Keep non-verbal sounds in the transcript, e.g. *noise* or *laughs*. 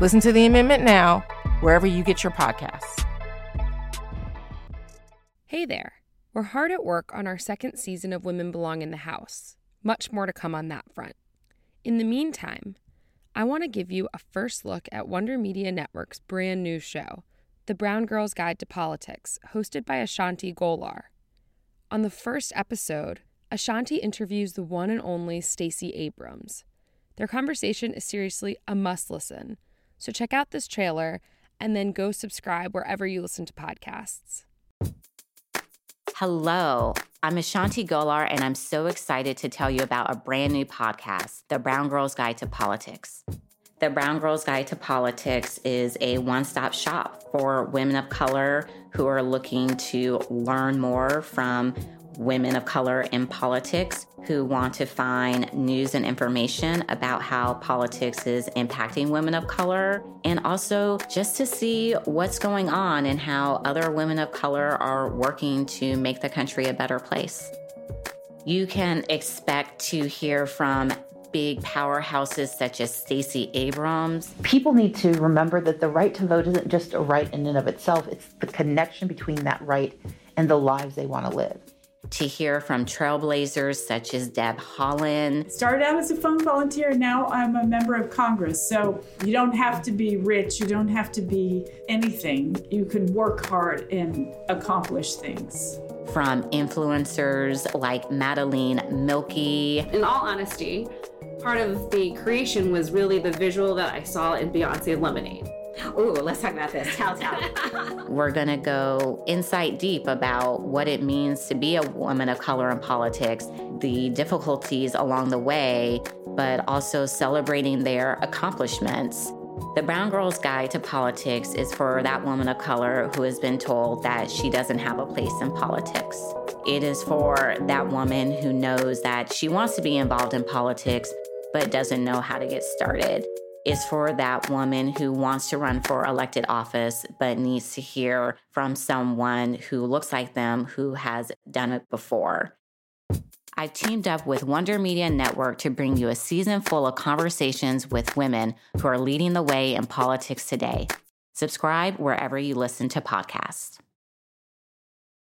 Listen to the amendment now, wherever you get your podcasts. Hey there. We're hard at work on our second season of Women Belong in the House. Much more to come on that front. In the meantime, I want to give you a first look at Wonder Media Network's brand new show, The Brown Girl's Guide to Politics, hosted by Ashanti Gholar. On the first episode, Ashanti interviews the one and only Stacey Abrams. Their conversation is seriously a must listen so check out this trailer and then go subscribe wherever you listen to podcasts. Hello, I'm Ashanti Gholar, and I'm so excited to tell you about a brand new podcast, The Brown Girls Guide to Politics. The Brown Girls Guide to Politics is a one stop shop for women of color who are looking to learn more from women of color in politics who want to find news and information about how politics is impacting women of color, and also just to see what's going on and how other women of color are working to make the country a better place. You can expect to hear from big powerhouses such as Stacey Abrams. People need to remember that the right to vote isn't just a right in and of itself, it's the connection between that right and the lives they want to live to hear from trailblazers such as Deb Haaland. Started out as a phone volunteer, now I'm a member of Congress. So you don't have to be rich, you don't have to be anything. You can work hard and accomplish things. From influencers like Madeline Milky. In all honesty, part of the creation was really the visual that I saw in Beyonce Lemonade. Ooh, let's talk about this. Tell, tell. *laughs* We're going to go insight deep about what it means to be a woman of color in politics, the difficulties along the way, but also celebrating their accomplishments. The Brown Girl's Guide to Politics is for that woman of color who has been told that she doesn't have a place in politics. It is for that woman who knows that she wants to be involved in politics but doesn't know how to get started is for that woman who wants to run for elected office but needs to hear from someone who looks like them who has done it before. I've teamed up with Wonder Media Network to bring you a season full of conversations with women who are leading the way in politics today. Subscribe wherever you listen to podcasts.